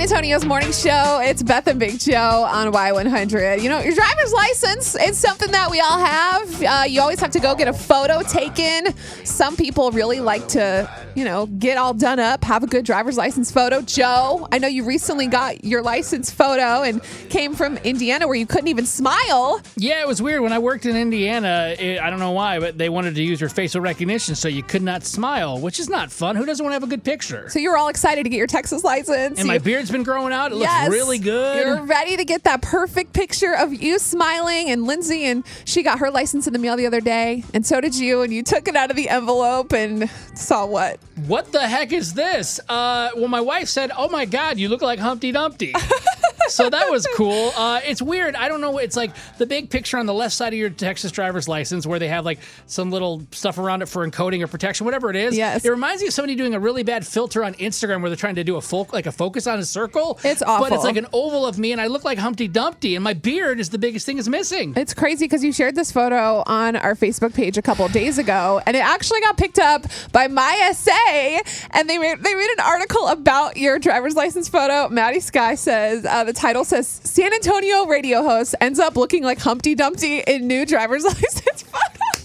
San Antonio's morning show. It's Beth and Big Joe on Y100. You know, your driver's license, it's something that we all have. Uh, you always have to go get a photo taken. Some people really like to, you know, get all done up, have a good driver's license photo. Joe, I know you recently got your license photo and came from Indiana where you couldn't even smile. Yeah, it was weird. When I worked in Indiana, it, I don't know why, but they wanted to use your facial recognition so you could not smile, which is not fun. Who doesn't want to have a good picture? So you were all excited to get your Texas license. And my You- beard's been growing out. It Yes. looks really good. You're ready to get that perfect picture of you smiling. And Lindsay, and she got her license in the mail the other day, and so did you. And you took it out of the envelope and saw what? What the heck is this? Uh, well, my wife said, "Oh my God, you look like Humpty Dumpty." so that was cool. Uh, it's weird. I don't know. It's like the big picture on the left side of your Texas driver's license, where they have like some little stuff around it for encoding or protection, whatever it is. Yes. It reminds me of somebody doing a really bad filter on Instagram where they're trying to do a fo- like a focus on a circle. It's awful. But it's like an oval of me, and I look like Humpty Dumpty, and my beard is the biggest thing is missing. It's crazy because you shared this photo on our Facebook page a couple days ago, and it actually got picked up by MySA, and they made they made an article about your driver's license photo. Maddie Sky says uh, the title says San Antonio radio host ends up looking like Humpty Dumpty in new driver's license photo.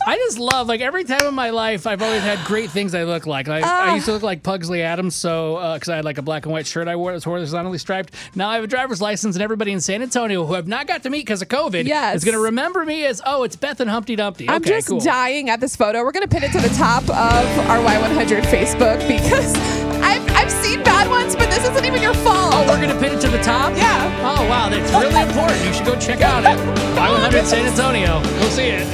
I just love like every time in my life I've always had great things I look like. Like Ah. I used to look like Pugsley Addams, so because I had like a black and white shirt I wore that was horizontally striped. Now I have a driver's license, and everybody in San Antonio who have not got to meet because of COVID Yes. is going to remember me as oh, it's Beth and Humpty Dumpty. I'm okay, just cool. dying at this photo. We're going to pin it to the top of our Y100 Facebook because I've, I've seen bad ones, but this isn't even your fault. Oh, Oh wow, that's really important. You should go check out it. 500 San Antonio. We'll see it.